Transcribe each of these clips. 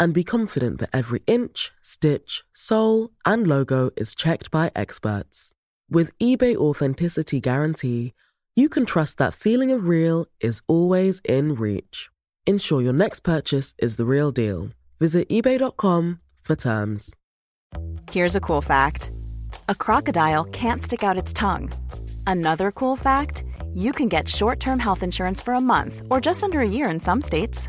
and be confident that every inch, stitch, sole, and logo is checked by experts. With eBay Authenticity Guarantee, you can trust that feeling of real is always in reach. Ensure your next purchase is the real deal. Visit eBay.com for terms. Here's a cool fact a crocodile can't stick out its tongue. Another cool fact you can get short term health insurance for a month or just under a year in some states.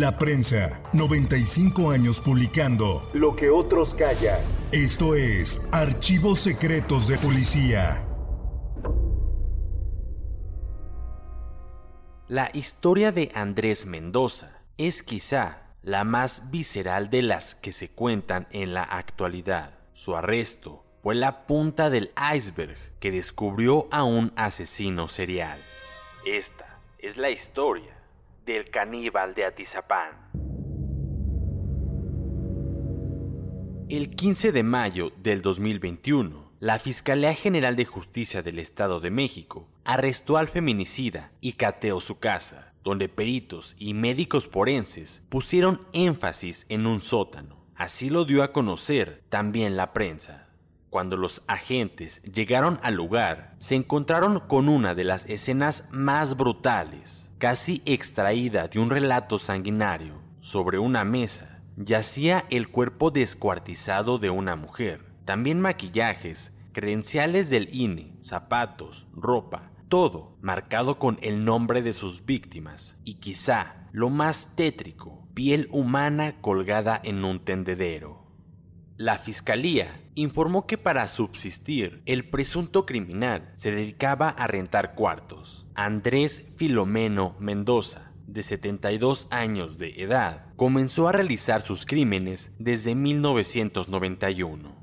La prensa, 95 años publicando Lo que otros callan. Esto es Archivos Secretos de Policía. La historia de Andrés Mendoza es quizá la más visceral de las que se cuentan en la actualidad. Su arresto fue la punta del iceberg que descubrió a un asesino serial. Esta es la historia del caníbal de Atizapán. El 15 de mayo del 2021, la Fiscalía General de Justicia del Estado de México arrestó al feminicida y cateó su casa, donde peritos y médicos forenses pusieron énfasis en un sótano. Así lo dio a conocer también la prensa. Cuando los agentes llegaron al lugar, se encontraron con una de las escenas más brutales, casi extraída de un relato sanguinario. Sobre una mesa yacía el cuerpo descuartizado de una mujer, también maquillajes, credenciales del INE, zapatos, ropa, todo marcado con el nombre de sus víctimas y quizá lo más tétrico, piel humana colgada en un tendedero. La fiscalía informó que para subsistir el presunto criminal se dedicaba a rentar cuartos. Andrés Filomeno Mendoza, de 72 años de edad, comenzó a realizar sus crímenes desde 1991.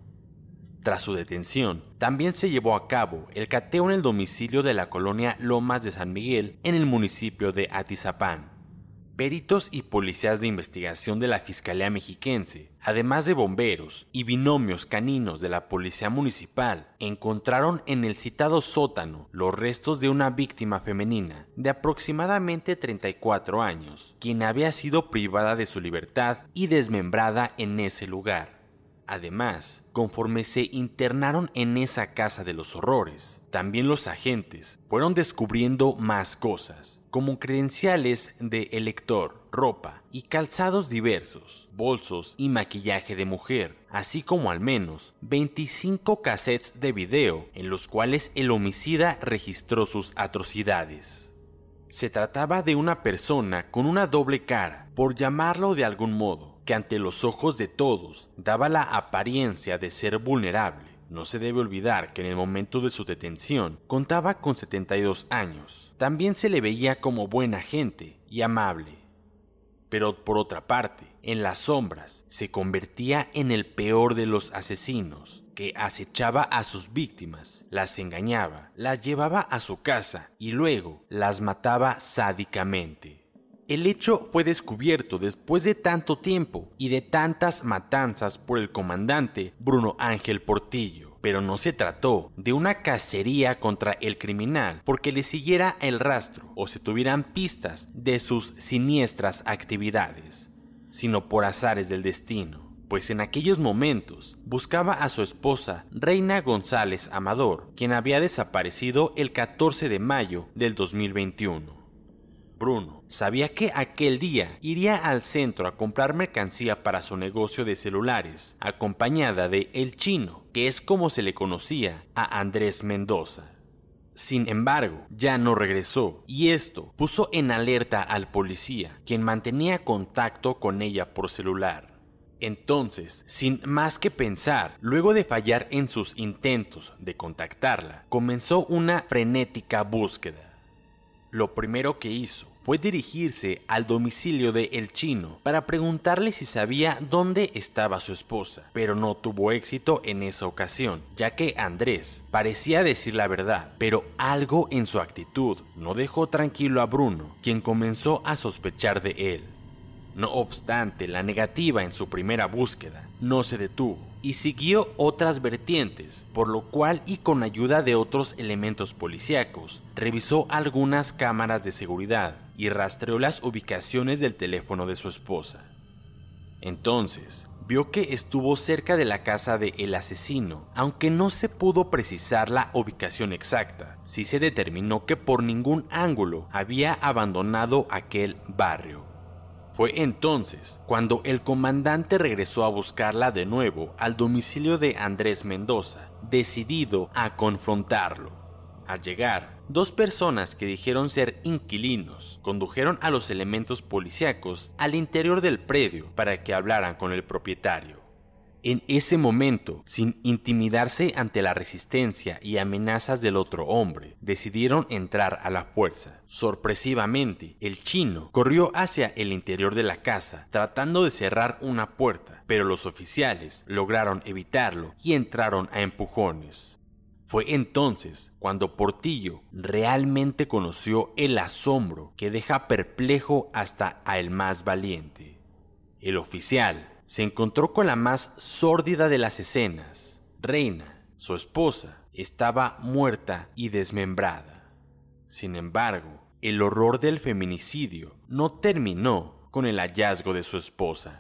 Tras su detención, también se llevó a cabo el cateo en el domicilio de la colonia Lomas de San Miguel en el municipio de Atizapán. Peritos y policías de investigación de la Fiscalía Mexiquense, además de bomberos y binomios caninos de la Policía Municipal, encontraron en el citado sótano los restos de una víctima femenina de aproximadamente 34 años, quien había sido privada de su libertad y desmembrada en ese lugar. Además, conforme se internaron en esa casa de los horrores, también los agentes fueron descubriendo más cosas, como credenciales de elector, ropa y calzados diversos, bolsos y maquillaje de mujer, así como al menos 25 cassettes de video en los cuales el homicida registró sus atrocidades. Se trataba de una persona con una doble cara, por llamarlo de algún modo, que ante los ojos de todos daba la apariencia de ser vulnerable. No se debe olvidar que en el momento de su detención contaba con 72 años. También se le veía como buena gente y amable. Pero por otra parte, en las sombras se convertía en el peor de los asesinos, que acechaba a sus víctimas, las engañaba, las llevaba a su casa y luego las mataba sádicamente. El hecho fue descubierto después de tanto tiempo y de tantas matanzas por el comandante Bruno Ángel Portillo, pero no se trató de una cacería contra el criminal porque le siguiera el rastro o se tuvieran pistas de sus siniestras actividades, sino por azares del destino pues en aquellos momentos buscaba a su esposa Reina González Amador, quien había desaparecido el 14 de mayo del 2021. Bruno sabía que aquel día iría al centro a comprar mercancía para su negocio de celulares, acompañada de El Chino, que es como se le conocía a Andrés Mendoza. Sin embargo, ya no regresó, y esto puso en alerta al policía, quien mantenía contacto con ella por celular. Entonces, sin más que pensar, luego de fallar en sus intentos de contactarla, comenzó una frenética búsqueda. Lo primero que hizo fue dirigirse al domicilio de El Chino para preguntarle si sabía dónde estaba su esposa, pero no tuvo éxito en esa ocasión, ya que Andrés parecía decir la verdad, pero algo en su actitud no dejó tranquilo a Bruno, quien comenzó a sospechar de él. No obstante, la negativa en su primera búsqueda no se detuvo y siguió otras vertientes, por lo cual y con ayuda de otros elementos policíacos, revisó algunas cámaras de seguridad y rastreó las ubicaciones del teléfono de su esposa. Entonces, vio que estuvo cerca de la casa de el asesino, aunque no se pudo precisar la ubicación exacta, sí se determinó que por ningún ángulo había abandonado aquel barrio. Fue entonces cuando el comandante regresó a buscarla de nuevo al domicilio de Andrés Mendoza, decidido a confrontarlo. Al llegar, dos personas que dijeron ser inquilinos condujeron a los elementos policíacos al interior del predio para que hablaran con el propietario. En ese momento, sin intimidarse ante la resistencia y amenazas del otro hombre, decidieron entrar a la fuerza. Sorpresivamente, el chino corrió hacia el interior de la casa, tratando de cerrar una puerta, pero los oficiales lograron evitarlo y entraron a empujones. Fue entonces cuando Portillo realmente conoció el asombro que deja perplejo hasta a el más valiente. El oficial se encontró con la más sórdida de las escenas. Reina, su esposa, estaba muerta y desmembrada. Sin embargo, el horror del feminicidio no terminó con el hallazgo de su esposa.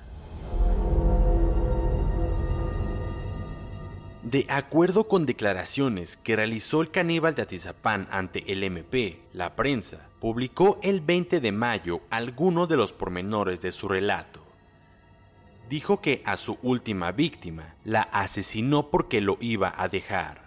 De acuerdo con declaraciones que realizó el caníbal de Atizapán ante el MP, la prensa publicó el 20 de mayo algunos de los pormenores de su relato dijo que a su última víctima la asesinó porque lo iba a dejar.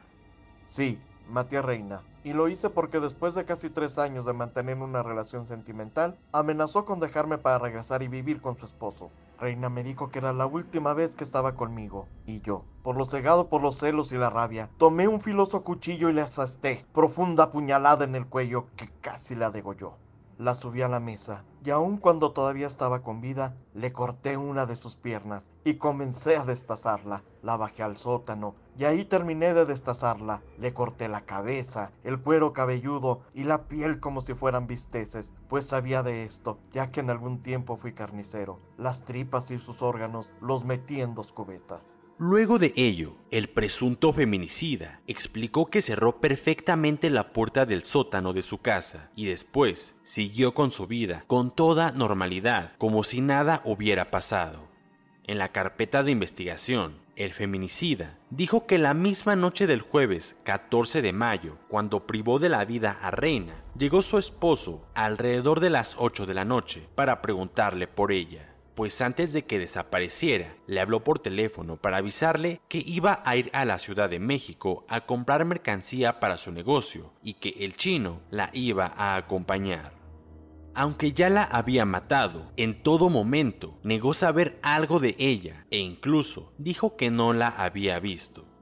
Sí, maté a Reina. Y lo hice porque después de casi tres años de mantener una relación sentimental, amenazó con dejarme para regresar y vivir con su esposo. Reina me dijo que era la última vez que estaba conmigo, y yo, por lo cegado por los celos y la rabia, tomé un filoso cuchillo y le asesté profunda puñalada en el cuello que casi la degolló. La subí a la mesa y aun cuando todavía estaba con vida, le corté una de sus piernas y comencé a destazarla. La bajé al sótano y ahí terminé de destazarla. Le corté la cabeza, el cuero cabelludo y la piel como si fueran bisteces, pues sabía de esto, ya que en algún tiempo fui carnicero. Las tripas y sus órganos los metí en dos cubetas. Luego de ello, el presunto feminicida explicó que cerró perfectamente la puerta del sótano de su casa y después siguió con su vida con toda normalidad, como si nada hubiera pasado. En la carpeta de investigación, el feminicida dijo que la misma noche del jueves 14 de mayo, cuando privó de la vida a Reina, llegó su esposo alrededor de las 8 de la noche para preguntarle por ella pues antes de que desapareciera, le habló por teléfono para avisarle que iba a ir a la Ciudad de México a comprar mercancía para su negocio y que el chino la iba a acompañar. Aunque ya la había matado, en todo momento negó saber algo de ella e incluso dijo que no la había visto.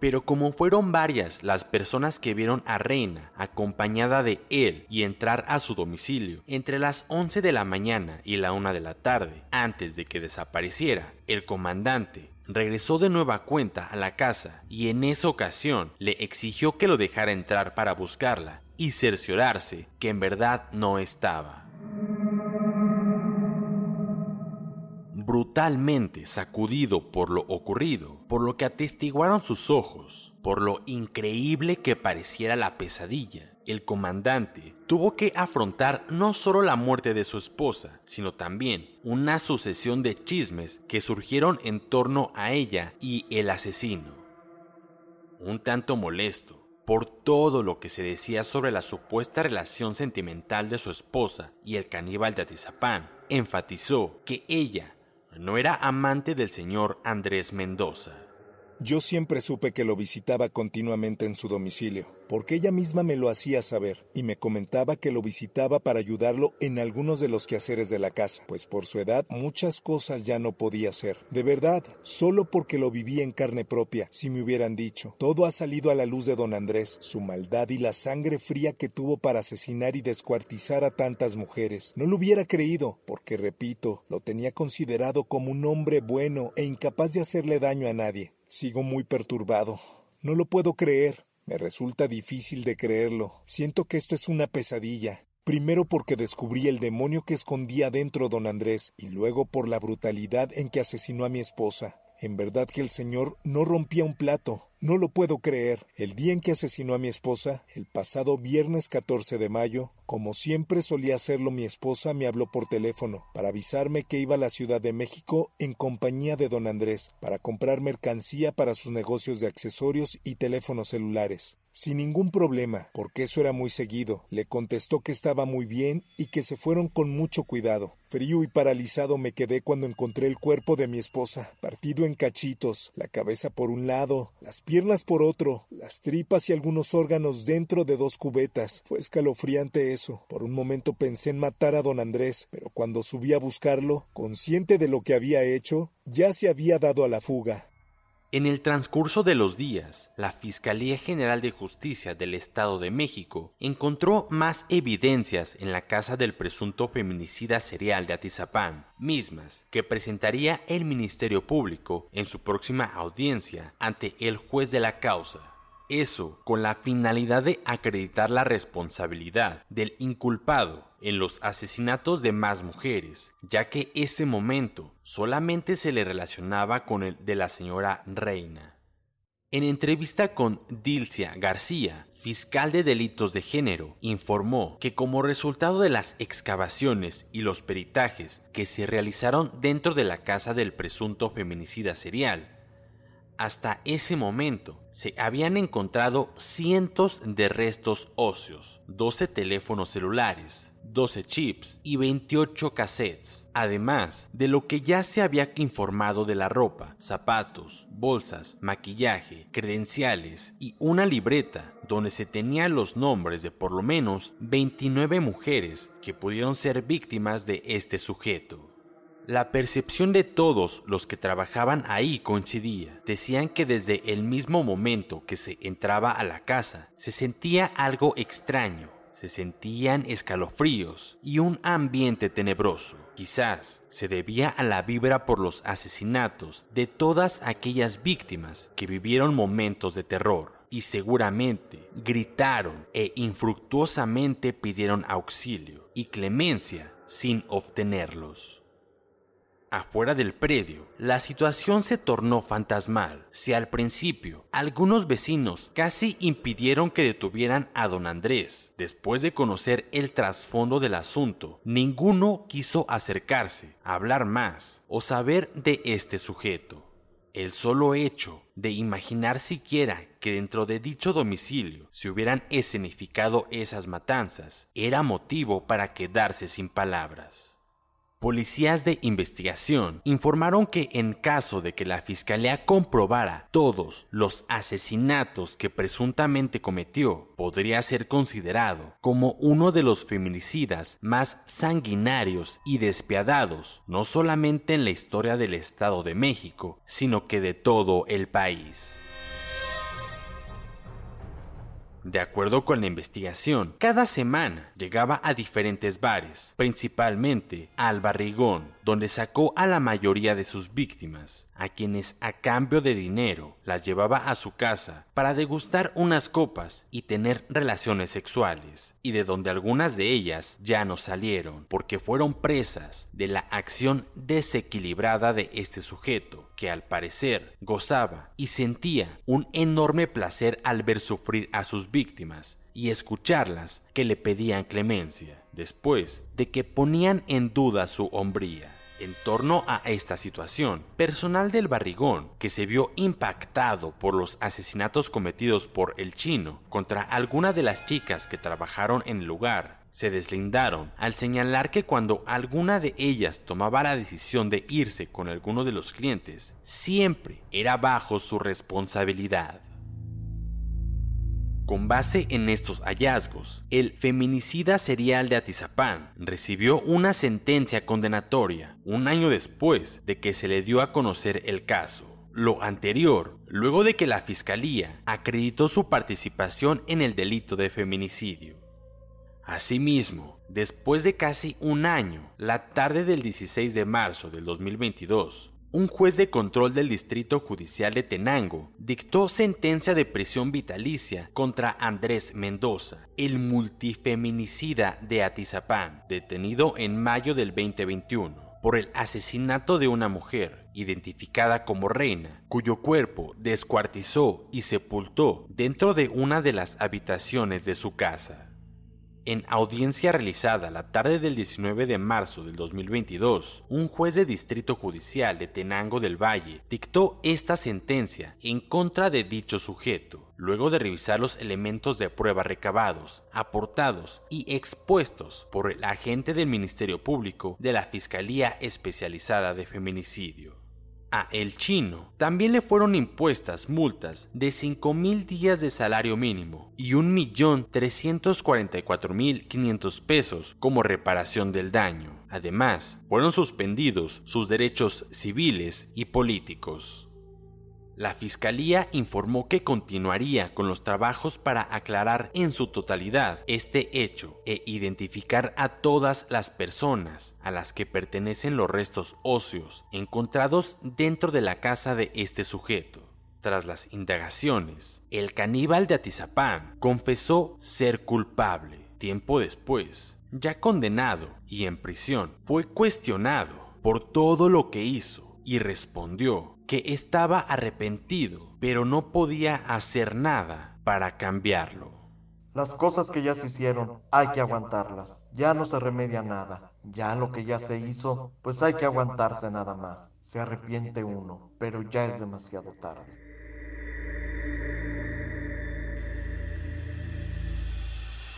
Pero como fueron varias las personas que vieron a Reina acompañada de él y entrar a su domicilio entre las 11 de la mañana y la 1 de la tarde, antes de que desapareciera, el comandante regresó de nueva cuenta a la casa y en esa ocasión le exigió que lo dejara entrar para buscarla y cerciorarse que en verdad no estaba. Brutalmente sacudido por lo ocurrido, por lo que atestiguaron sus ojos, por lo increíble que pareciera la pesadilla. El comandante tuvo que afrontar no solo la muerte de su esposa, sino también una sucesión de chismes que surgieron en torno a ella y el asesino. Un tanto molesto, Por todo lo que se decía sobre la supuesta relación sentimental de su esposa y el caníbal de Atizapán, enfatizó que ella no era amante del señor Andrés Mendoza. Yo siempre supe que lo visitaba continuamente en su domicilio, porque ella misma me lo hacía saber y me comentaba que lo visitaba para ayudarlo en algunos de los quehaceres de la casa, pues por su edad muchas cosas ya no podía hacer. De verdad, solo porque lo vivía en carne propia, si me hubieran dicho. Todo ha salido a la luz de don Andrés, su maldad y la sangre fría que tuvo para asesinar y descuartizar a tantas mujeres. No lo hubiera creído, porque repito, lo tenía considerado como un hombre bueno e incapaz de hacerle daño a nadie. Sigo muy perturbado. No lo puedo creer. Me resulta difícil de creerlo. Siento que esto es una pesadilla. Primero porque descubrí el demonio que escondía dentro don Andrés y luego por la brutalidad en que asesinó a mi esposa. En verdad que el señor no rompía un plato. No lo puedo creer. El día en que asesinó a mi esposa, el pasado viernes 14 de mayo, como siempre solía hacerlo mi esposa, me habló por teléfono para avisarme que iba a la Ciudad de México en compañía de don Andrés para comprar mercancía para sus negocios de accesorios y teléfonos celulares. Sin ningún problema, porque eso era muy seguido. Le contestó que estaba muy bien y que se fueron con mucho cuidado. Frío y paralizado me quedé cuando encontré el cuerpo de mi esposa, partido en cachitos, la cabeza por un lado, las piernas por otro, las tripas y algunos órganos dentro de dos cubetas. Fue escalofriante eso. Por un momento pensé en matar a don Andrés, pero cuando subí a buscarlo, consciente de lo que había hecho, ya se había dado a la fuga. En el transcurso de los días, la Fiscalía General de Justicia del Estado de México encontró más evidencias en la casa del presunto feminicida serial de Atizapán, mismas que presentaría el Ministerio Público en su próxima audiencia ante el juez de la causa. Eso con la finalidad de acreditar la responsabilidad del inculpado en los asesinatos de más mujeres, ya que ese momento solamente se le relacionaba con el de la señora Reina. En entrevista con Dilcia García, fiscal de delitos de género, informó que como resultado de las excavaciones y los peritajes que se realizaron dentro de la casa del presunto feminicida serial, hasta ese momento se habían encontrado cientos de restos óseos, 12 teléfonos celulares, 12 chips y 28 cassettes, además de lo que ya se había informado de la ropa, zapatos, bolsas, maquillaje, credenciales y una libreta donde se tenían los nombres de por lo menos 29 mujeres que pudieron ser víctimas de este sujeto. La percepción de todos los que trabajaban ahí coincidía. Decían que desde el mismo momento que se entraba a la casa se sentía algo extraño, se sentían escalofríos y un ambiente tenebroso. Quizás se debía a la vibra por los asesinatos de todas aquellas víctimas que vivieron momentos de terror y seguramente gritaron e infructuosamente pidieron auxilio y clemencia sin obtenerlos. Afuera del predio, la situación se tornó fantasmal. Si al principio algunos vecinos casi impidieron que detuvieran a don Andrés, después de conocer el trasfondo del asunto, ninguno quiso acercarse, hablar más o saber de este sujeto. El solo hecho de imaginar siquiera que dentro de dicho domicilio se hubieran escenificado esas matanzas era motivo para quedarse sin palabras. Policías de investigación informaron que en caso de que la fiscalía comprobara todos los asesinatos que presuntamente cometió, podría ser considerado como uno de los feminicidas más sanguinarios y despiadados, no solamente en la historia del Estado de México, sino que de todo el país. De acuerdo con la investigación, cada semana llegaba a diferentes bares, principalmente al Barrigón, donde sacó a la mayoría de sus víctimas, a quienes a cambio de dinero las llevaba a su casa para degustar unas copas y tener relaciones sexuales, y de donde algunas de ellas ya no salieron porque fueron presas de la acción desequilibrada de este sujeto, que al parecer gozaba y sentía un enorme placer al ver sufrir a sus víctimas y escucharlas que le pedían clemencia, después de que ponían en duda su hombría. En torno a esta situación, personal del barrigón, que se vio impactado por los asesinatos cometidos por el chino contra alguna de las chicas que trabajaron en el lugar, se deslindaron al señalar que cuando alguna de ellas tomaba la decisión de irse con alguno de los clientes, siempre era bajo su responsabilidad. Con base en estos hallazgos, el feminicida serial de Atizapán recibió una sentencia condenatoria un año después de que se le dio a conocer el caso. Lo anterior, luego de que la fiscalía acreditó su participación en el delito de feminicidio. Asimismo, después de casi un año, la tarde del 16 de marzo del 2022, un juez de control del Distrito Judicial de Tenango dictó sentencia de prisión vitalicia contra Andrés Mendoza, el multifeminicida de Atizapán, detenido en mayo del 2021 por el asesinato de una mujer, identificada como Reina, cuyo cuerpo descuartizó y sepultó dentro de una de las habitaciones de su casa. En audiencia realizada la tarde del 19 de marzo del 2022, un juez de distrito judicial de Tenango del Valle dictó esta sentencia en contra de dicho sujeto, luego de revisar los elementos de prueba recabados, aportados y expuestos por el agente del Ministerio Público de la Fiscalía Especializada de Feminicidio. A El Chino también le fueron impuestas multas de 5 mil días de salario mínimo y 1.344.500 pesos como reparación del daño. Además, fueron suspendidos sus derechos civiles y políticos. La Fiscalía informó que continuaría con los trabajos para aclarar en su totalidad este hecho e identificar a todas las personas a las que pertenecen los restos óseos encontrados dentro de la casa de este sujeto. Tras las indagaciones, el caníbal de Atizapán confesó ser culpable. Tiempo después, ya condenado y en prisión, fue cuestionado por todo lo que hizo y respondió que estaba arrepentido, pero no podía hacer nada para cambiarlo. Las cosas que ya se hicieron, hay que aguantarlas. Ya no se remedia nada. Ya lo que ya se hizo, pues hay que aguantarse nada más. Se arrepiente uno, pero ya es demasiado tarde.